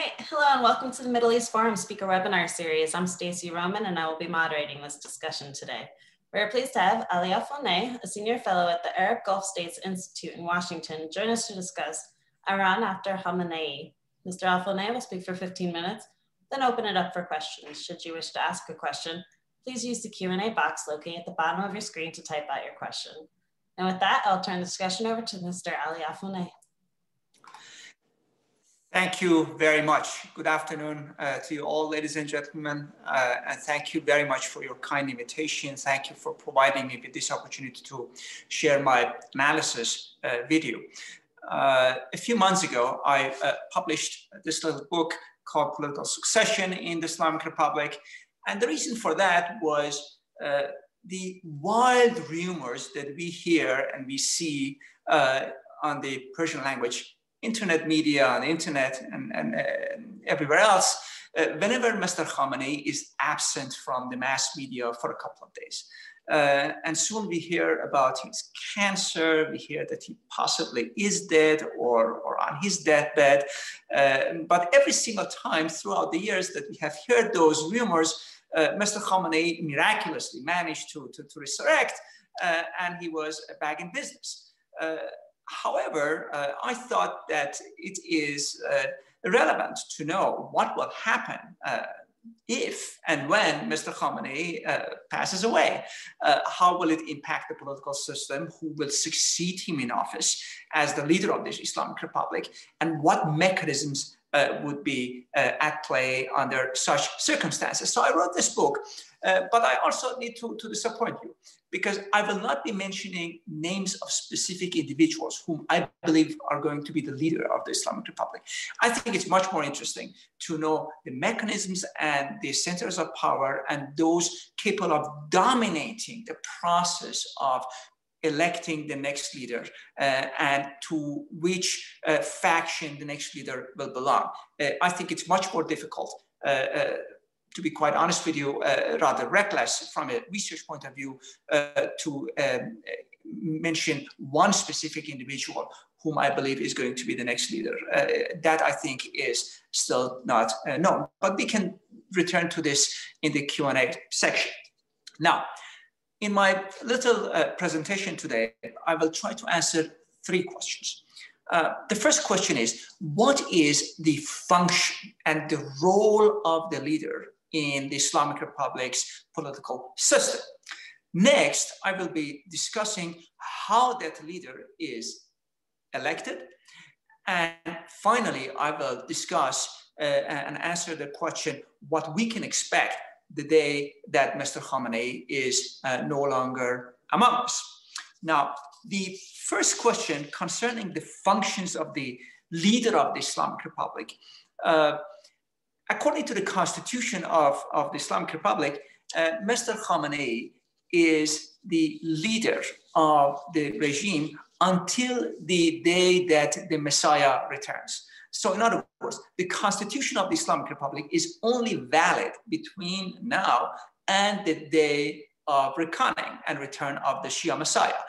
Great. Hello and welcome to the Middle East Forum Speaker Webinar Series. I'm Stacey Roman and I will be moderating this discussion today. We're pleased to have Ali Alfoneh, a senior fellow at the Arab Gulf States Institute in Washington, join us to discuss Iran after Khamenei. Mr. Alfoneh will speak for 15 minutes, then open it up for questions. Should you wish to ask a question, please use the Q&A box located at the bottom of your screen to type out your question. And with that, I'll turn the discussion over to Mr. Ali Alfoneh. Thank you very much. Good afternoon uh, to you all, ladies and gentlemen. Uh, and thank you very much for your kind invitation. Thank you for providing me with this opportunity to share my analysis uh, video. Uh, a few months ago, I uh, published this little book called Political Succession in the Islamic Republic. And the reason for that was uh, the wild rumors that we hear and we see on the Persian language internet media, and internet, and, and uh, everywhere else, uh, whenever Mr. Khamenei is absent from the mass media for a couple of days. Uh, and soon we hear about his cancer, we hear that he possibly is dead or, or on his deathbed. Uh, but every single time throughout the years that we have heard those rumors, uh, Mr. Khamenei miraculously managed to, to, to resurrect uh, and he was back in business. However, uh, I thought that it is uh, relevant to know what will happen uh, if and when Mr. Khamenei uh, passes away. Uh, how will it impact the political system? Who will succeed him in office as the leader of this Islamic Republic? And what mechanisms uh, would be at play under such circumstances? So I wrote this book, but I also need to, to disappoint you because I will not be mentioning names of specific individuals whom I believe are going to be the leader of the Islamic Republic. I think it's much more interesting to know the mechanisms and the centers of power and those capable of dominating the process of electing the next leader uh, and to which uh, faction the next leader will belong. Uh, I think it's much more difficult uh, uh, to be quite honest with you, uh, rather reckless from a research point of view uh, to um, mention one specific individual whom I believe is going to be the next leader. Uh, that I think is still not uh, known, but we can return to this in the Q&A section. Now, in my little uh, presentation today, I will try to answer three questions. Uh, the first question is, what is the function and the role of the leader in the Islamic Republic's political system. Next, I will be discussing how that leader is elected. And finally, I will discuss uh, and answer the question what we can expect the day that Mr. Khamenei is uh, no longer among us. Now, the first question concerning the functions of the leader of the Islamic Republic. Uh, according to the constitution of, of the Islamic Republic, uh, Mr. Khamenei is the leader of the regime until the day that the Messiah returns. So, in other words, the constitution of the Islamic Republic is only valid between now and the day of reckoning and return of the Shia Messiah,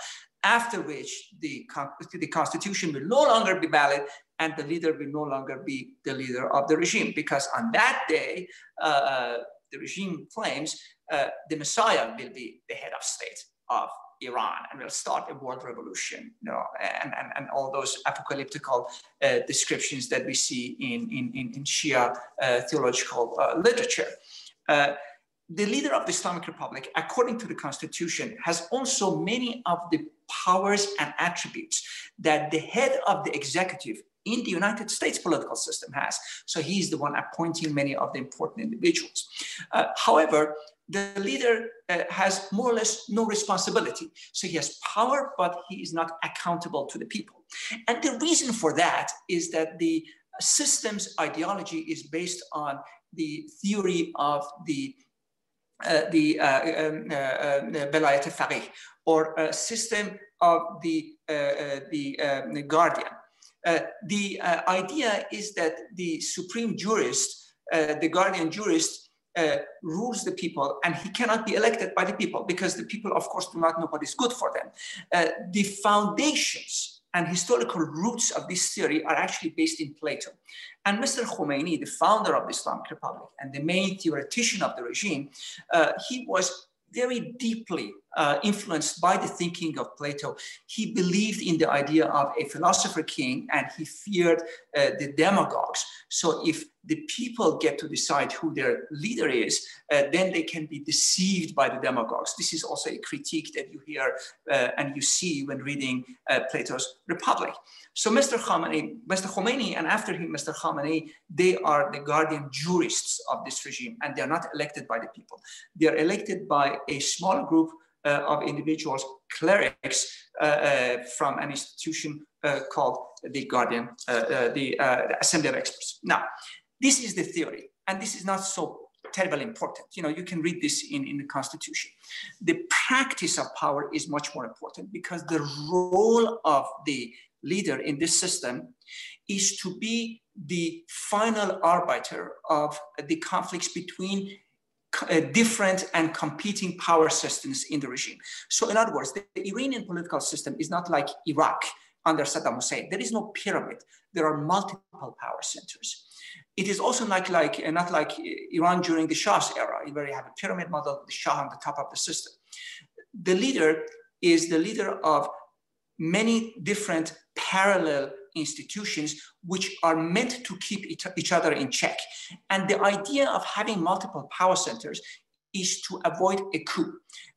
after which the, the constitution will no longer be valid and the leader will no longer be the leader of the regime because on that day, uh, the regime claims uh, the Messiah will be the head of state of Iran and will start a world revolution, you know, and, and, and all those apocalyptical uh, descriptions that we see in, in, in, Shia uh, theological uh, literature. Uh, the leader of the Islamic Republic, according to the constitution, has also many of the powers and attributes that the head of the executive in the United States political system has. So he's the one appointing many of the important individuals. Uh, however, the leader uh, has more or less no responsibility. So he has power, but he is not accountable to the people. And the reason for that is that the system's ideology is based on the theory of the uh, the uh, um, uh, uh or a system of the, uh, uh, the, the guardian. Uh, the uh, idea is that the supreme jurist, uh, the guardian jurist, rules the people and he cannot be elected by the people because the people, of course, do not know what is good for them. The foundations and historical roots of this theory are actually based in Plato. And Mr. Khomeini, the founder of the Islamic Republic and the main theoretician of the regime, uh, he was very deeply uh, influenced by the thinking of Plato. He believed in the idea of a philosopher king and he feared uh, the demagogues. So if the people get to decide who their leader is, uh, then they can be deceived by the demagogues. This is also a critique that you hear uh, and you see when reading uh, Plato's Republic. So Mr. Khomeini, Mr. Khomeini, and after him, Mr. Khamenei, they are the guardian jurists of this regime, and they are not elected by the people. They are elected by a small group of individuals, clerics uh, uh, from an institution uh, called the Guardian, uh, uh, the, Assembly of Experts. Now, this is the theory, and this is not so terribly important. You know, you can read this in, in the Constitution. The practice of power is much more important because the role of the leader in this system is to be the final arbiter of the conflicts between uh, different and competing power systems in the regime. So, in other words, the, the Iranian political system is not like Iraq under Saddam Hussein. There is no pyramid. There are multiple power centers. It is also not like uh, not like Iran during the Shah's era, where you have a pyramid model, the Shah on the top of the system. The leader is the leader of many different parallel institutions which are meant to keep each other in check. And the idea of having multiple power centers is to avoid a coup.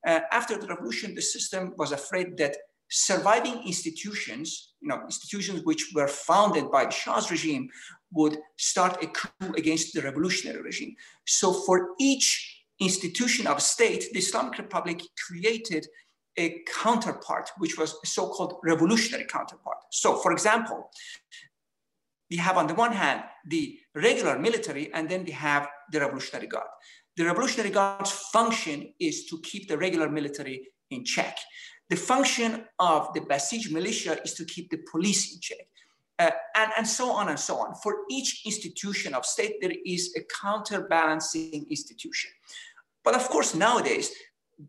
Uh, after the revolution, the system was afraid that surviving institutions, you know, institutions which were founded by the Shah's regime, would start a coup against the revolutionary regime. So for each institution of state, the Islamic Republic created a counterpart, which was a so-called revolutionary counterpart. So, for example, we have on the one hand the regular military, and then we have the Revolutionary Guard. The Revolutionary Guard's function is to keep the regular military in check. The function of the Basij militia is to keep the police in check. Uh, and, and so on and so on. For each institution of state, there is a counterbalancing institution. But of course, nowadays,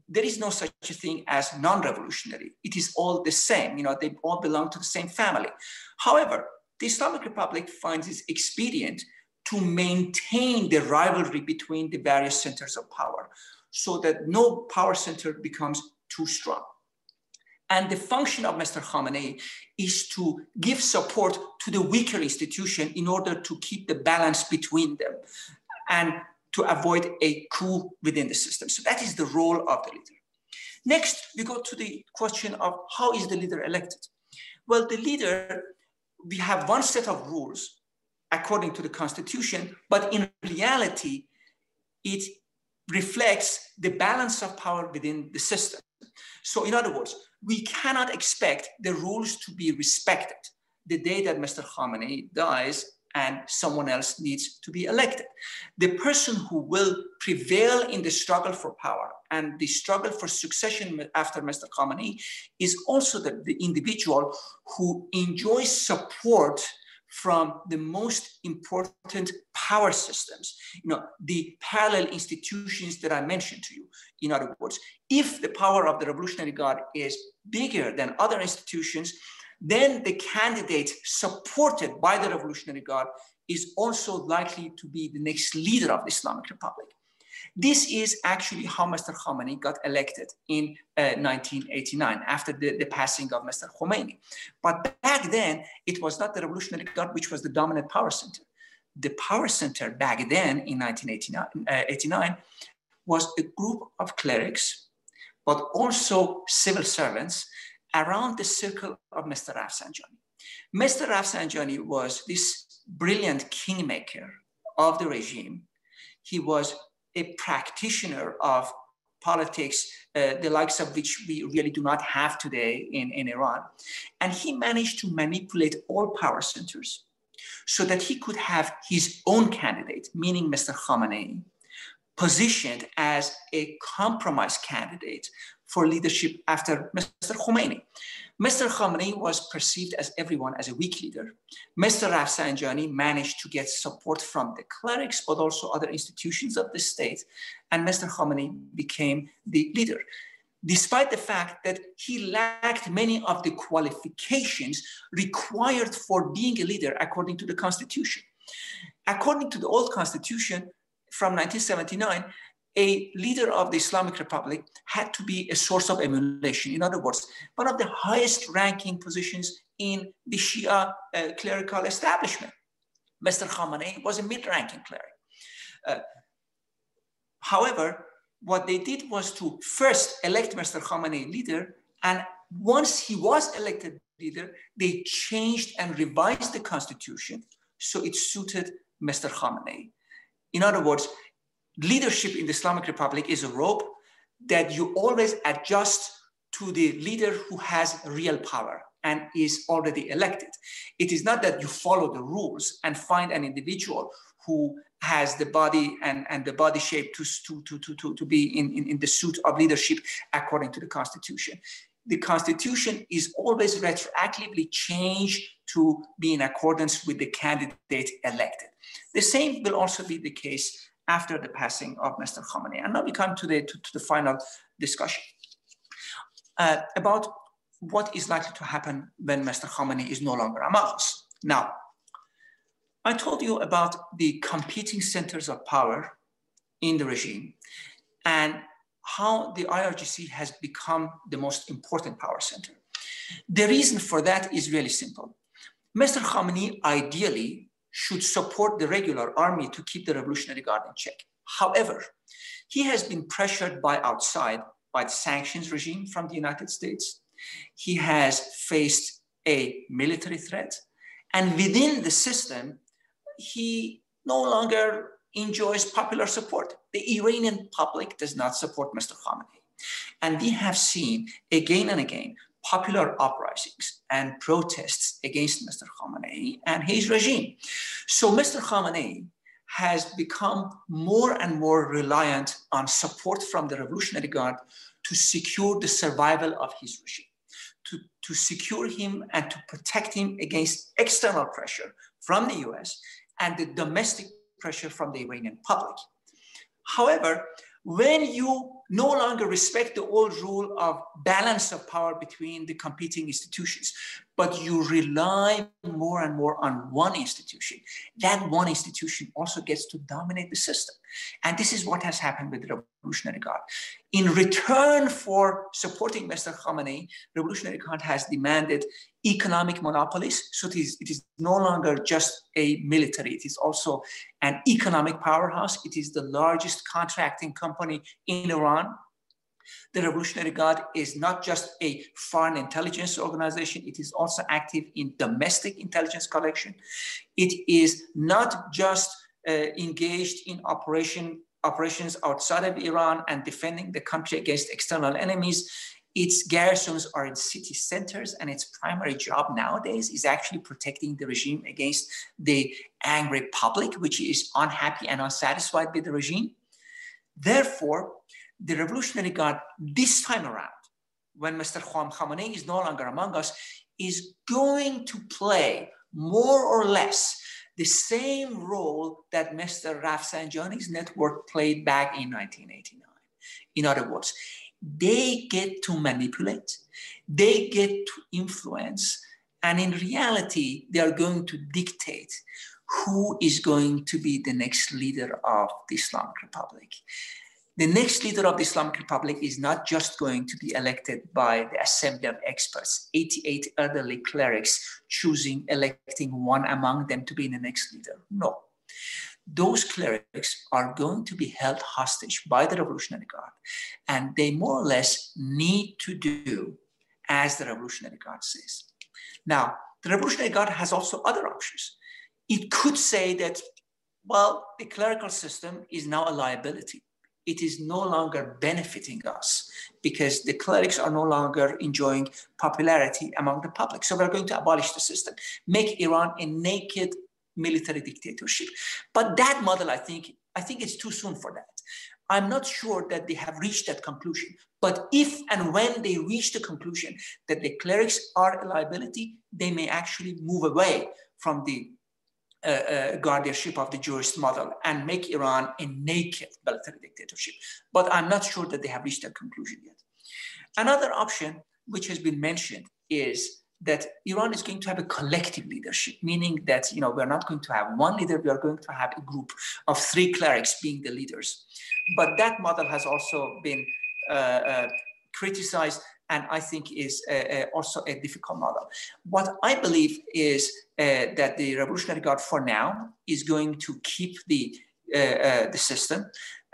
there is no such a thing as non-revolutionary. It is all the same. You know, they all belong to the same family. However, the Islamic Republic finds it expedient to maintain the rivalry between the various centers of power so that no power center becomes too strong. And the function of Mr. Khamenei is to give support to the weaker institution in order to keep the balance between them. And to avoid a coup within the system. So that is the role of the leader. Next, we go to the question of how is the leader elected? Well, the leader, we have one set of rules according to the constitution, but in reality, it reflects the balance of power within the system. So in other words, we cannot expect the rules to be respected the day that Mr. Khamenei dies and someone else needs to be elected. The person who will prevail in the struggle for power and the struggle for succession after Mr. Khamenei is also the, the individual who enjoys support from the most important power systems, you know, the parallel institutions that I mentioned to you. In other words, if the power of the Revolutionary Guard is bigger than other institutions, then the candidate supported by the Revolutionary Guard is also likely to be the next leader of the Islamic Republic. This is actually how Mr. Khamenei got elected in uh, 1989 after the, the passing of Mr. Khomeini. But back then, it was not the Revolutionary Guard which was the dominant power center. The power center back then in 1989 uh, was a group of clerics, but also civil servants around the circle of Mr. Rafsanjani. Mr. Rafsanjani was this brilliant kingmaker of the regime. He was a practitioner of politics, uh, the likes of which we really do not have today in, in Iran. And he managed to manipulate all power centers so that he could have his own candidate, meaning Mr. Khamenei, positioned as a compromise candidate for leadership after Mr. Khomeini. Mr. Khamenei was perceived as everyone as a weak leader. Mr. Rafsanjani managed to get support from the clerics, but also other institutions of the state. And Mr. Khamenei became the leader. despite the fact that he lacked many of the qualifications required for being a leader according to the constitution. According to the old constitution from 1979, a leader of the Islamic Republic had to be a source of emulation. In other words, one of the highest ranking positions in the Shia uh, clerical establishment. Mr. Khamenei was a mid-ranking cleric. Uh, however, what they did was to first elect Mr. Khamenei leader, and once he was elected leader, they changed and revised the constitution so it suited Mr. Khamenei. In other words, leadership in the Islamic Republic is a rope that you always adjust to the leader who has real power and is already elected. It is not that you follow the rules and find an individual who has the body and, and the body shape to, to, to, to, to be in, in, in the suit of leadership according to the constitution. The constitution is always retroactively changed to be in accordance with the candidate elected. The same will also be the case after the passing of Mr. Khamenei. And now we come to the, to, to the final discussion uh, about what is likely to happen when Mr. Khamenei is no longer among us. Now, I told you about the competing centers of power in the regime and how the IRGC has become the most important power center. The reason for that is really simple. Mr. Khamenei ideally should support the regular army to keep the Revolutionary Guard in check. However, he has been pressured by outside, by the sanctions regime from the United States. He has faced a military threat. And within the system, he no longer enjoys popular support. The Iranian public does not support Mr. Khamenei. And we have seen again and again popular uprisings and protests against Mr. Khamenei and his regime. So Mr. Khamenei has become more and more reliant on support from the Revolutionary Guard to secure the survival of his regime, to, to secure him and to protect him against external pressure from the US and the domestic pressure from the Iranian public. However, when you no longer respect the old rule of balance of power between the competing institutions, but you rely more and more on one institution, that one institution also gets to dominate the system. And this is what has happened with the Revolutionary Guard. In return for supporting Mr. Khamenei, Revolutionary Guard has demanded economic monopolies. So it is, it is no longer just a military, it is also an economic powerhouse. It is the largest contracting company in Iran. The Revolutionary Guard is not just a foreign intelligence organization, it is also active in domestic intelligence collection. It is not just uh, engaged in operation operations outside of Iran and defending the country against external enemies. Its garrisons are in city centers, and its primary job nowadays is actually protecting the regime against the angry public, which is unhappy and unsatisfied with the regime. Therefore, the Revolutionary Guard this time around, when Mr. Juan Khamenei is no longer among us, is going to play more or less the same role that Mr. Rafsanjani's network played back in 1989. In other words, they get to manipulate, they get to influence, and in reality, they are going to dictate who is going to be the next leader of the Islamic Republic. The next leader of the Islamic Republic is not just going to be elected by the assembly of experts, 88 elderly clerics choosing, electing one among them to be the next leader. No. Those clerics are going to be held hostage by the Revolutionary Guard, and they more or less need to do as the Revolutionary Guard says. Now, the Revolutionary Guard has also other options. It could say that, well, the clerical system is now a liability it is no longer benefiting us because the clerics are no longer enjoying popularity among the public. So we're going to abolish the system, make Iran a naked military dictatorship. But that model, I think, I think it's too soon for that. I'm not sure that they have reached that conclusion. But if and when they reach the conclusion that the clerics are a liability, they may actually move away from the uh, uh, guardianship of the jurist model and make Iran a naked military dictatorship. But I'm not sure that they have reached that conclusion yet. Another option, which has been mentioned, is that Iran is going to have a collective leadership, meaning that you know we're not going to have one leader, we are going to have a group of three clerics being the leaders. But that model has also been uh, uh, criticized and I think is uh, uh also a difficult model. What I believe is uh, that the Revolutionary Guard for now is going to keep the, uh, the system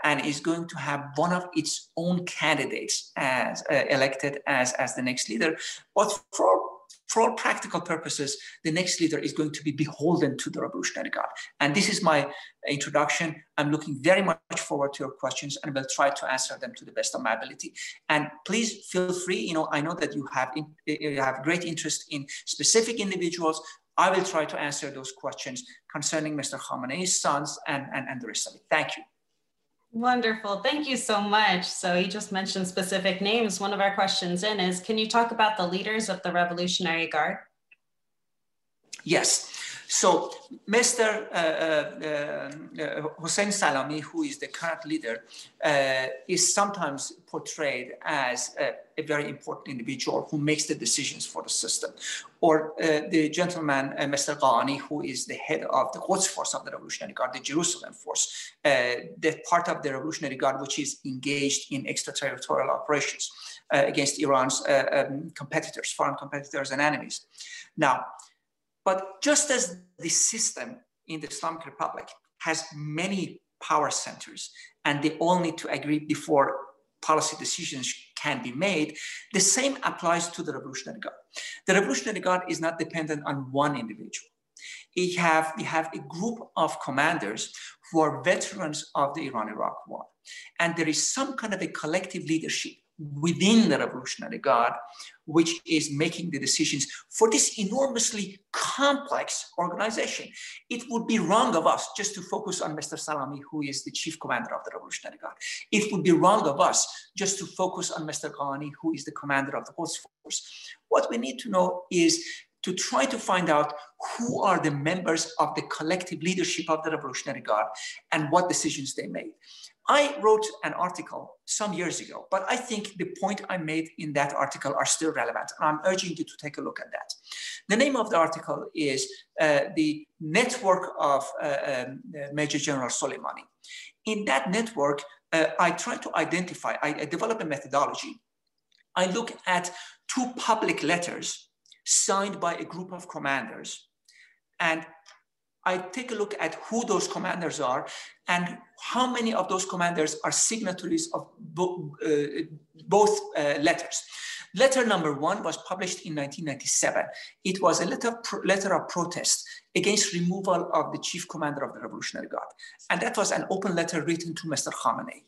and is going to have one of its own candidates as elected as, as the next leader. But for for all practical purposes, the next leader is going to be beholden to the Revolutionary Guard. And this is my introduction. I'm looking very much forward to your questions and will try to answer them to the best of my ability. And please feel free, you know, I know that you have, in, you have great interest in specific individuals. I will try to answer those questions concerning Mr. Khamenei's sons and, and, and the rest of it. Thank you. Wonderful. Thank you so much. So you just mentioned specific names. One of our questions in is, can you talk about the leaders of the Revolutionary Guard? Yes. So Mr. Uh, uh, uh, Hossein Salami, who is the current leader, uh, is sometimes portrayed as a, a, very important individual who makes the decisions for the system. Or uh, the gentleman, uh, Mr. Ghani, who is the head of the Quds force of the Revolutionary Guard, the Jerusalem force, the part of the Revolutionary Guard which is engaged in extraterritorial operations against Iran's um, competitors, foreign competitors and enemies. Now, but just as the system in the Islamic Republic has many power centers and they all need to agree before policy decisions can be made, the same applies to the Revolutionary Guard. The Revolutionary Guard is not dependent on one individual. We have, we have a group of commanders who are veterans of the Iran-Iraq war. And there is some kind of a collective leadership within the Revolutionary Guard, which is making the decisions for this enormously complex organization. It would be wrong of us just to focus on Mr. Salami, who is the chief commander of the Revolutionary Guard. It would be wrong of us just to focus on Mr. Ghani, who is the commander of the Quds Force. What we need to know is to try to find out who are the members of the collective leadership of the Revolutionary Guard and what decisions they made. I wrote an article some years ago, but I think the point I made in that article are still relevant. And I'm urging you to take a look at that. The name of the article is uh, The Network of uh, um, uh, Major General Soleimani. In that network, uh, I try to identify, I, I develop a methodology. I look at two public letters signed by a group of commanders and I take a look at who those commanders are and how many of those commanders are signatories of bo uh, both uh, letters. Letter number one was published in 1997. It was a letter, letter of protest against removal of the chief commander of the Revolutionary Guard. And that was an open letter written to Mr. Khamenei.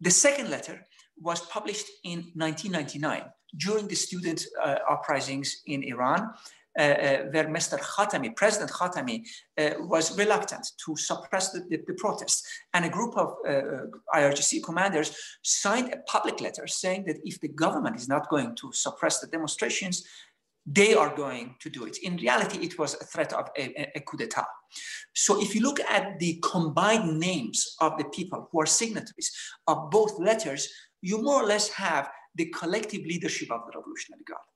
The second letter was published in 1999 during the student uh, uprisings in Iran Uh, uh, where Mr. Khatami, President Khatami, uh, was reluctant to suppress the, the, the protests. And a group of uh, IRGC commanders signed a public letter saying that if the government is not going to suppress the demonstrations, they are going to do it. In reality, it was a threat of a, a, coup d'etat. So if you look at the combined names of the people who are signatories of both letters, you more or less have the collective leadership of the Revolutionary Guard.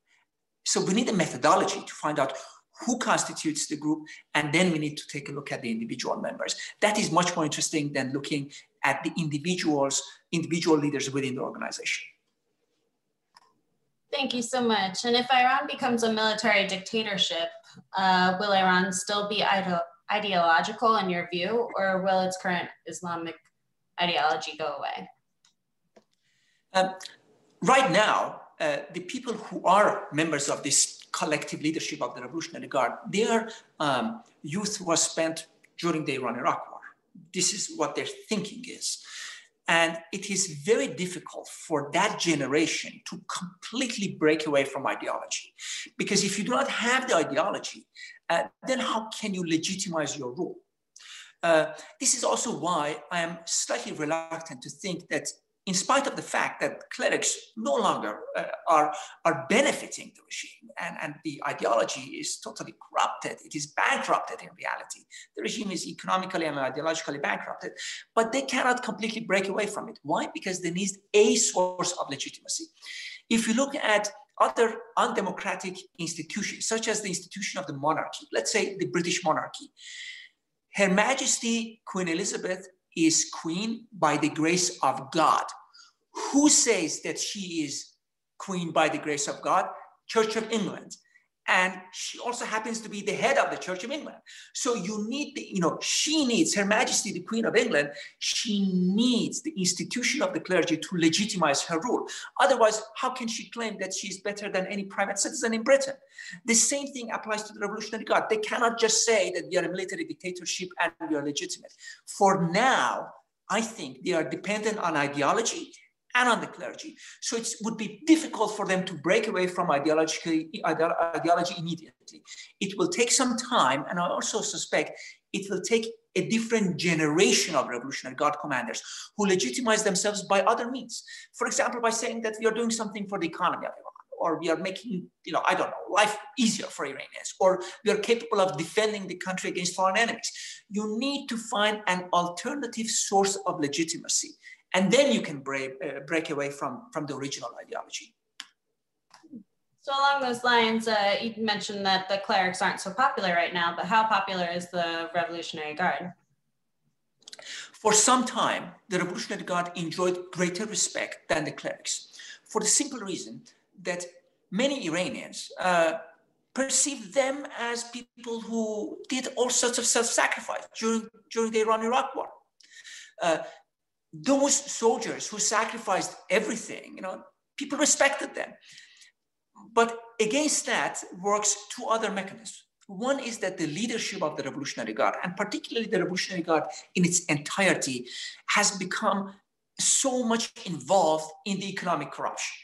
So we need a methodology to find out who constitutes the group, and then we need to take a look at the individual members. That is much more interesting than looking at the individuals, individual leaders within the organization. Thank you so much. And if Iran becomes a military dictatorship, uh, will Iran still be ide ideological in your view, or will its current Islamic ideology go away? Um, right now, uh, the people who are members of this collective leadership of the Revolutionary Guard, their um, youth was spent during the Iran-Iraq war. This is what their thinking is. And it is very difficult for that generation to completely break away from ideology. Because if you do not have the ideology, uh, then how can you legitimize your rule? Uh, this is also why I am slightly reluctant to think that in spite of the fact that clerics no longer uh, are, are benefiting the regime and, and the ideology is totally corrupted, it is bankrupted in reality. The regime is economically and ideologically bankrupted, but they cannot completely break away from it. Why? Because they need a source of legitimacy. If you look at other undemocratic institutions, such as the institution of the monarchy, let's say the British monarchy, Her Majesty Queen Elizabeth is queen by the grace of God. Who says that she is queen by the grace of God? Church of England. And she also happens to be the head of the Church of England. So you need the, you know, she needs Her Majesty, the Queen of England, she needs the institution of the clergy to legitimize her rule. Otherwise, how can she claim that she's better than any private citizen in Britain? The same thing applies to the Revolutionary Guard. They cannot just say that we are a military dictatorship and we are legitimate. For now, I think they are dependent on ideology and on the clergy. So it would be difficult for them to break away from ideology, ideology immediately. It will take some time, and I also suspect it will take a different generation of revolutionary guard commanders who legitimize themselves by other means. For example, by saying that we are doing something for the economy of Iran, or we are making, you know, I don't know, life easier for Iranians, or we are capable of defending the country against foreign enemies. You need to find an alternative source of legitimacy and then you can break, uh, break away from, from the original ideology. So along those lines, uh, you mentioned that the clerics aren't so popular right now, but how popular is the Revolutionary Guard? For some time, the Revolutionary Guard enjoyed greater respect than the clerics, for the simple reason that many Iranians uh, perceived them as people who did all sorts of self-sacrifice during, during the Iran-Iraq war. Uh, those soldiers who sacrificed everything, you know, people respected them. But against that works two other mechanisms. One is that the leadership of the Revolutionary Guard, and particularly the Revolutionary Guard in its entirety, has become so much involved in the economic corruption.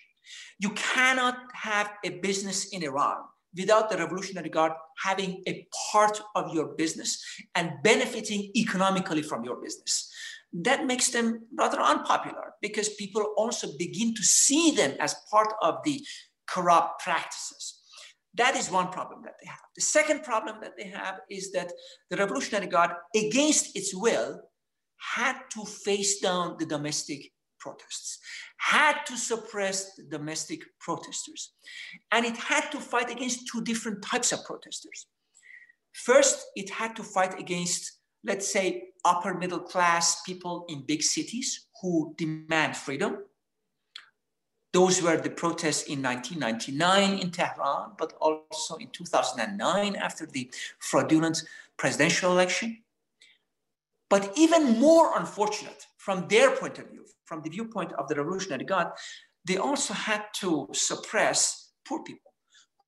You cannot have a business in Iran without the Revolutionary Guard having a part of your business and benefiting economically from your business that makes them rather unpopular because people also begin to see them as part of the corrupt practices. That is one problem that they have. The second problem that they have is that the Revolutionary Guard, against its will, had to face down the domestic protests, had to suppress the domestic protesters, and it had to fight against two different types of protesters. First, it had to fight against let's say, upper middle class people in big cities who demand freedom. Those were the protests in 1999 in Tehran, but also in 2009 after the fraudulent presidential election. But even more unfortunate from their point of view, from the viewpoint of the Revolutionary Guard, they also had to suppress poor people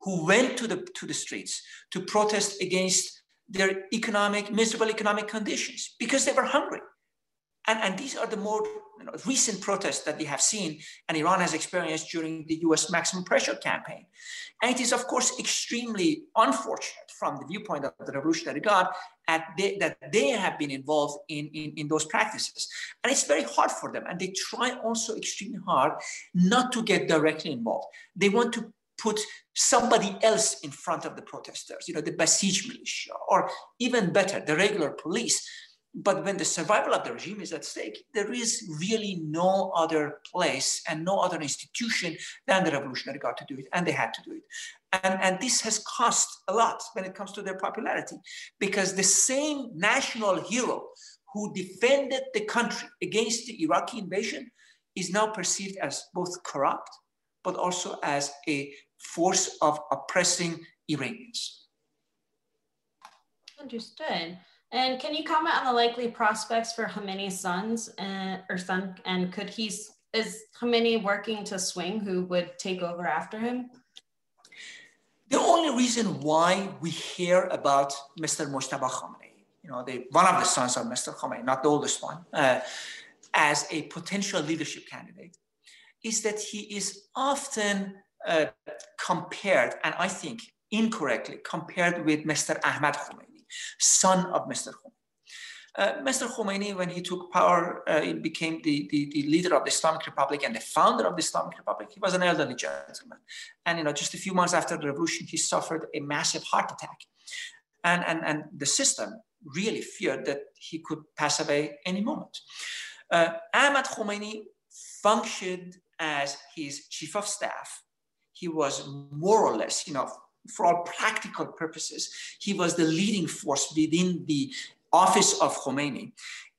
who went to the, to the streets to protest against their economic, miserable economic conditions because they were hungry. And, and these are the more you know, recent protests that we have seen and Iran has experienced during the US maximum pressure campaign. And it is, of course, extremely unfortunate from the viewpoint of the Revolutionary Guard they, that they have been involved in, in, in those practices. And it's very hard for them. And they try also extremely hard not to get directly involved. They want to put somebody else in front of the protesters, you know, the Basij militia, or even better, the regular police. But when the survival of the regime is at stake, there is really no other place and no other institution than the Revolutionary Guard to do it, and they had to do it. And, and this has cost a lot when it comes to their popularity, because the same national hero who defended the country against the Iraqi invasion is now perceived as both corrupt, but also as a force of oppressing Iranians. Understood. And can you comment on the likely prospects for Khamenei's sons and, or son? And could he, is Khamenei working to swing who would take over after him? The only reason why we hear about Mr. Mojtaba Khamenei, you know, the, one of the sons of Mr. Khamenei, not the oldest one, uh, as a potential leadership candidate, is that he is often uh, compared, and I think incorrectly compared with Mr. Ahmad Khomeini, son of Mr. Khomeini. Uh, Mr. Khomeini, when he took power, uh, he became the, the, the, leader of the Islamic Republic and the founder of the Islamic Republic. He was an elderly gentleman. And, you know, just a few months after the revolution, he suffered a massive heart attack. And, and, and the system really feared that he could pass away any moment. Uh, Ahmad Khomeini functioned as his chief of staff. He was more or less, you know, for all practical purposes, he was the leading force within the office of Khomeini.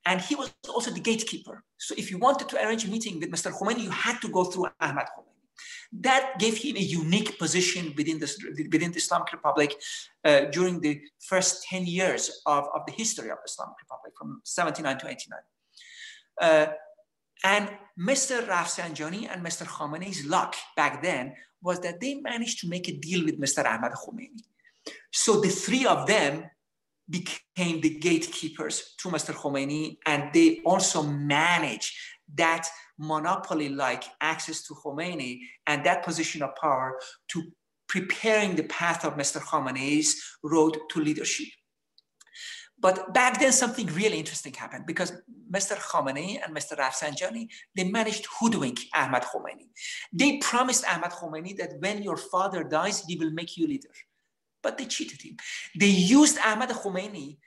And he was also the gatekeeper. So if you wanted to arrange a meeting with Mr. Khomeini, you had to go through Ahmad Khomeini. That gave him a unique position within the, within the Islamic Republic uh, during the first 10 years of, of the history of the Islamic Republic from 79 to 89. Uh, and Mr. Rafsanjani and Mr. Khamenei's luck back then was that they managed to make a deal with Mr. Ahmad Khomeini. So the three of them became the gatekeepers to Mr. Khomeini, and they also managed that monopoly-like access to Khomeini and that position of power to preparing the path of Mr. Khamenei's road to leadership. But back then, something really interesting happened because Mr. Khamenei and Mr. Rafsanjani, they managed hoodwink Ahmad Khomeini. They promised Ahmad Khomeini that when your father dies, he will make you leader. But they cheated him. They used Ahmad Khomeini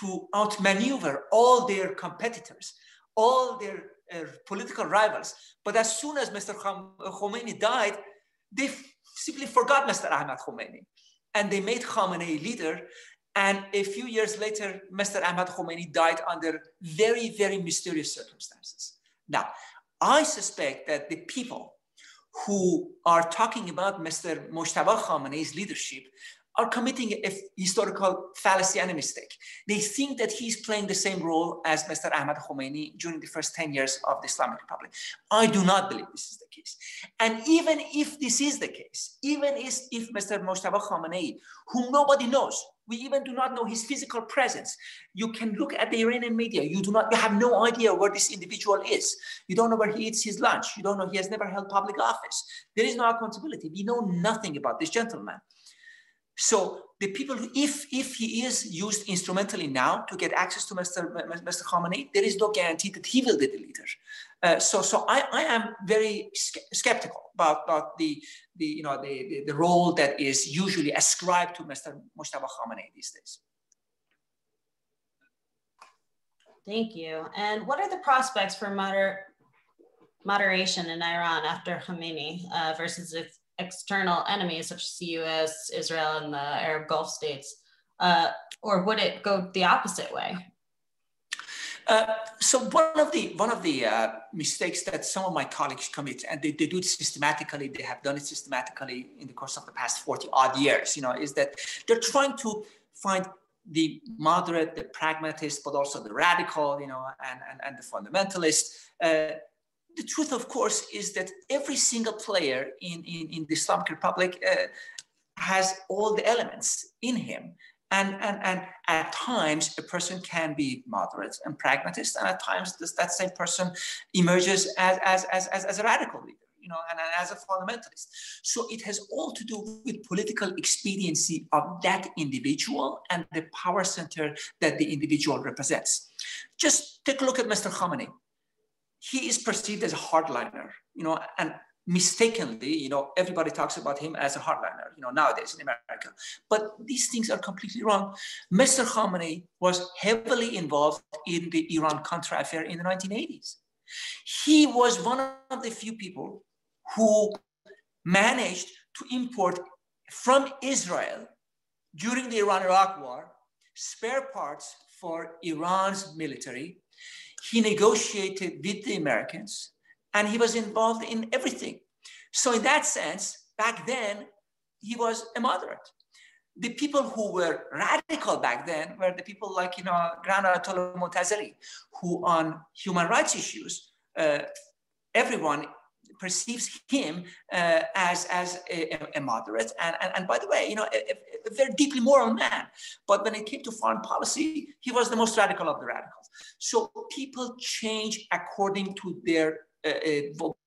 to outmaneuver all their competitors, all their uh, political rivals. But as soon as Mr. Khomeini died, they simply forgot Mr. Ahmad Khomeini. And they made Khamenei leader and a few years later, Mr. Ahmad Khamenei died under very, very mysterious circumstances. Now, I suspect that the people who are talking about Mr. Mojtaba Khomeini's leadership are committing a historical fallacy and a mistake. They think that he's playing the same role as Mr. Ahmad Khomeini during the first 10 years of the Islamic Republic. I do not believe this is the case. And even if this is the case, even if, Mr. Mojtaba Khamenei, whom nobody knows, we even do not know his physical presence. You can look at the Iranian media. You do not, you have no idea where this individual is. You don't know where he eats his lunch. You don't know he has never held public office. There is no accountability. We know nothing about this gentleman. So the people if, if he is used instrumentally now to get access to Mr. Mr. Khamenei, there is no guarantee that he will be the leader. Uh, so so I, I am very skeptical about, about the, the, you know, the, the, the role that is usually ascribed to Mr. Mojtaba Khamenei these days. Thank you. And what are the prospects for moder moderation in Iran after Khamenei uh, versus if external enemies such as the US, Israel, and the Arab Gulf states? Uh, or would it go the opposite way? Uh, so one of the one of the uh, mistakes that some of my colleagues commit, and they, they do it systematically, they have done it systematically in the course of the past 40 odd years, you know, is that they're trying to find the moderate, the pragmatist, but also the radical, you know, and, and, and the fundamentalist. Uh, the truth, of course, is that every single player in, in, in the Islamic Republic uh, has all the elements in him. And, and, and at times, a person can be moderate and pragmatist, and at times, this, that same person emerges as, as, as, as, a radical leader you know, and, and, as a fundamentalist. So it has all to do with political expediency of that individual and the power center that the individual represents. Just take a look at Mr. Khamenei he is perceived as a hardliner, you know, and mistakenly, you know, everybody talks about him as a hardliner, you know, nowadays in America. But these things are completely wrong. Mr. Khamenei was heavily involved in the Iran-Contra affair in the 1980s. He was one of the few people who managed to import from Israel during the Iran-Iraq war spare parts for Iran's military he negotiated with the Americans and he was involved in everything. So, in that sense, back then, he was a moderate. The people who were radical back then were the people like, you know, Grand Ayatollah Montazeri, who on human rights issues, uh, everyone perceives him uh, as, as a, a moderate. And, and, and, by the way, you know, a, a, very deeply moral man. But when it came to foreign policy, he was the most radical of the radicals. So people change according to their uh,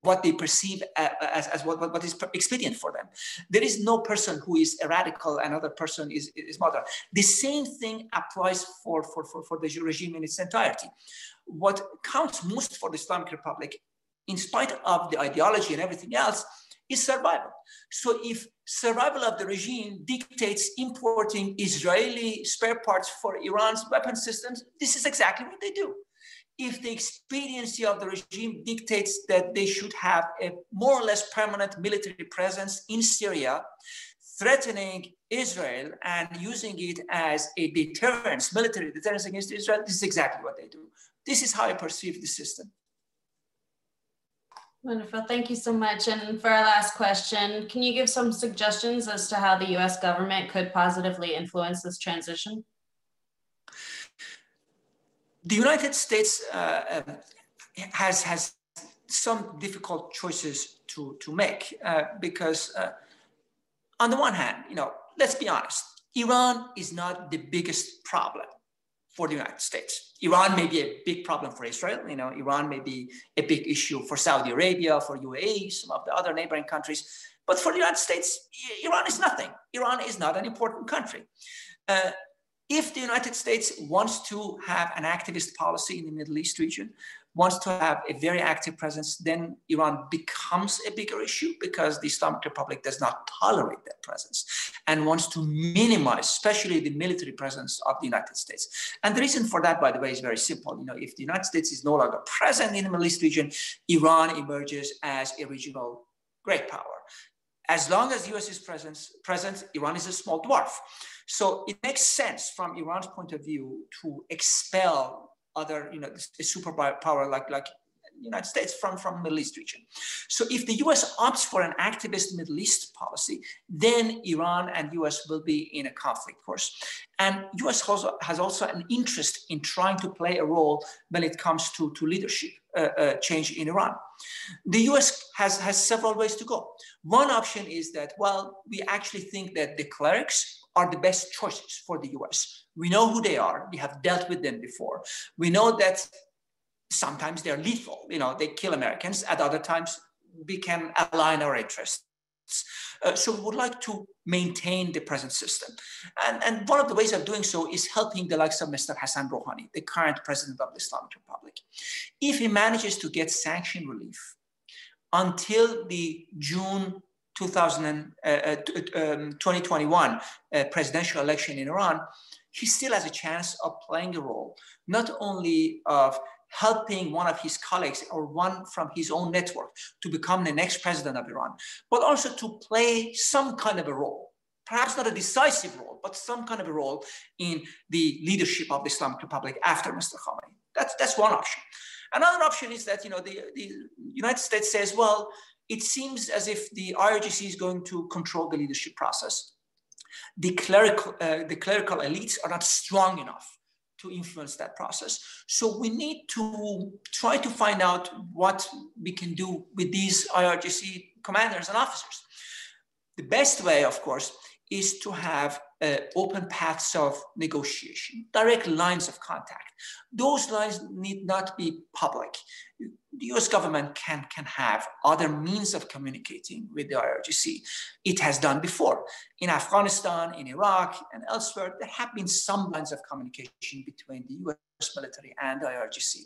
what they perceive as, as what, what is expedient for them. There is no person who is a radical, another person is, is moderate. The same thing applies for, for, for, for the regime in its entirety. What counts most for the Islamic Republic, in spite of the ideology and everything else, is survival. So if survival of the regime dictates importing Israeli spare parts for Iran's weapon systems, this is exactly what they do if the expediency of the regime dictates that they should have a more or less permanent military presence in Syria, threatening Israel and using it as a deterrence, military deterrence against Israel, this is exactly what they do. This is how I perceive the system. Wonderful. Thank you so much. And for our last question, can you give some suggestions as to how the US government could positively influence this transition? the United States uh, um, has has some difficult choices to to make uh, because uh, on the one hand, you know, let's be honest, Iran is not the biggest problem for the United States. Iran may be a big problem for Israel. You know, Iran may be a big issue for Saudi Arabia, for UAE, some of the other neighboring countries. But for the United States, Iran is nothing. Iran is not an important country. Uh, if the United States wants to have an activist policy in the Middle East region, wants to have a very active presence, then Iran becomes a bigger issue because the Islamic Republic does not tolerate that presence and wants to minimize, especially the military presence of the United States. And the reason for that, by the way, is very simple. You know, if the United States is no longer present in the Middle East region, Iran emerges as a regional great power. As long as the US is present, present Iran is a small dwarf. So it makes sense from Iran's point of view to expel other, you know, superpower like, like United States from, from Middle East region. So if the US opts for an activist Middle East policy, then Iran and US will be in a conflict course. And US also, has also an interest in trying to play a role when it comes to, to leadership uh, uh, change in Iran. The US has, has several ways to go. One option is that, well, we actually think that the clerics are the best choices for the US. We know who they are. We have dealt with them before. We know that sometimes they're lethal. You know, they kill Americans. At other times, we can align our interests. Uh, so we would like to maintain the present system. And, and one of the ways of doing so is helping the likes of Mr. Hassan Rouhani, the current president of the Islamic Republic. If he manages to get sanction relief until the June 2000 uh, uh, um, 2021 uh, presidential election in Iran, he still has a chance of playing a role, not only of helping one of his colleagues or one from his own network to become the next president of Iran, but also to play some kind of a role, perhaps not a decisive role, but some kind of a role in the leadership of the Islamic Republic after Mr. Khamenei. That's, that's one option. Another option is that you know the, the United States says, well, it seems as if the IRGC is going to control the leadership process. The clerical, uh, the clerical elites are not strong enough to influence that process. So we need to try to find out what we can do with these IRGC commanders and officers. The best way, of course, is to have uh, open paths of negotiation, direct lines of contact. Those lines need not be public the US government can, can have other means of communicating with the IRGC. It has done before. In Afghanistan, in Iraq, and elsewhere, there have been some lines of communication between the US military and IRGC.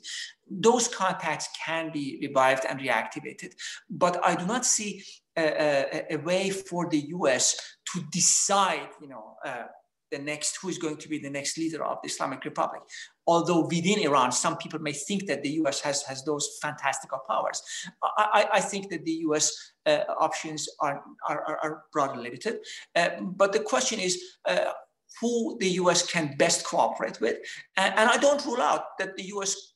Those contacts can be revived and reactivated, but I do not see a, a, way for the US to decide, you know, uh, the next, who is going to be the next leader of the Islamic Republic. Although within Iran, some people may think that the US has, has those fantastical powers. I, I think that the US uh, options are, are, are broadly limited. Uh, but the question is, uh, who the US can best cooperate with. And, and, I don't rule out that the US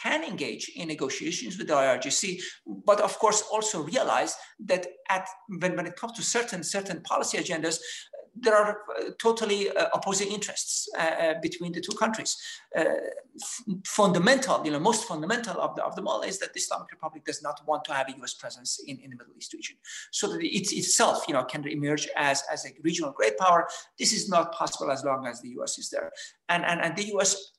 can engage in negotiations with the IRGC, but of course also realize that at, when, when it comes to certain, certain policy agendas, there are uh, totally uh, opposing interests uh, between the two countries. fundamental, you know, most fundamental of, the, of them all is that the Islamic Republic does not want to have a U.S. presence in, in the Middle East region, so that it itself, you know, can emerge as, as a regional great power. This is not possible as long as the U.S. is there, and and, and the U.S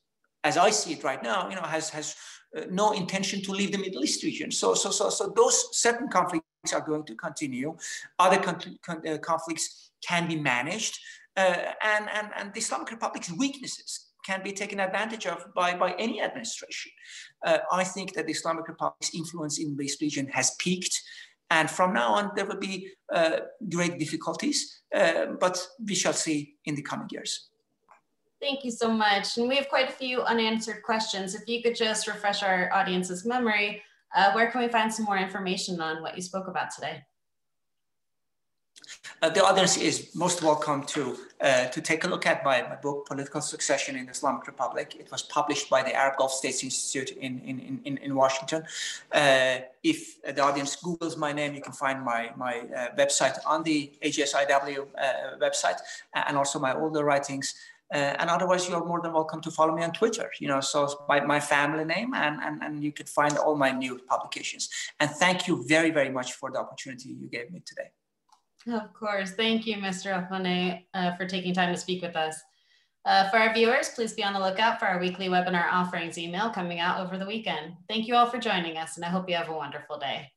as I see it right now, you know, has has uh, no intention to leave the Middle East region. So, so, so, so those certain conflicts are going to continue. Other con con uh, conflicts can be managed, uh, and, and, and the Islamic Republic's weaknesses can be taken advantage of by, by any administration. Uh, I think that the Islamic Republic's influence in this region has peaked. And from now on, there will be uh, great difficulties, uh, but we shall see in the coming years. Thank you so much. And we have quite a few unanswered questions. If you could just refresh our audience's memory, uh, where can we find some more information on what you spoke about today? Uh, the audience is most welcome to uh, to take a look at my, my book, Political Succession in the Islamic Republic. It was published by the Arab Gulf States Institute in, in, in, in Washington. Uh, if the audience Googles my name, you can find my, my uh, website on the AGSIW uh, website and also my older writings. Uh, and otherwise, you're more than welcome to follow me on Twitter. You know, so by my family name, and, and, and you could find all my new publications. And thank you very, very much for the opportunity you gave me today. Of course. Thank you, Mr. Alfoneh, uh, for taking time to speak with us. Uh, for our viewers, please be on the lookout for our weekly webinar offerings email coming out over the weekend. Thank you all for joining us, and I hope you have a wonderful day.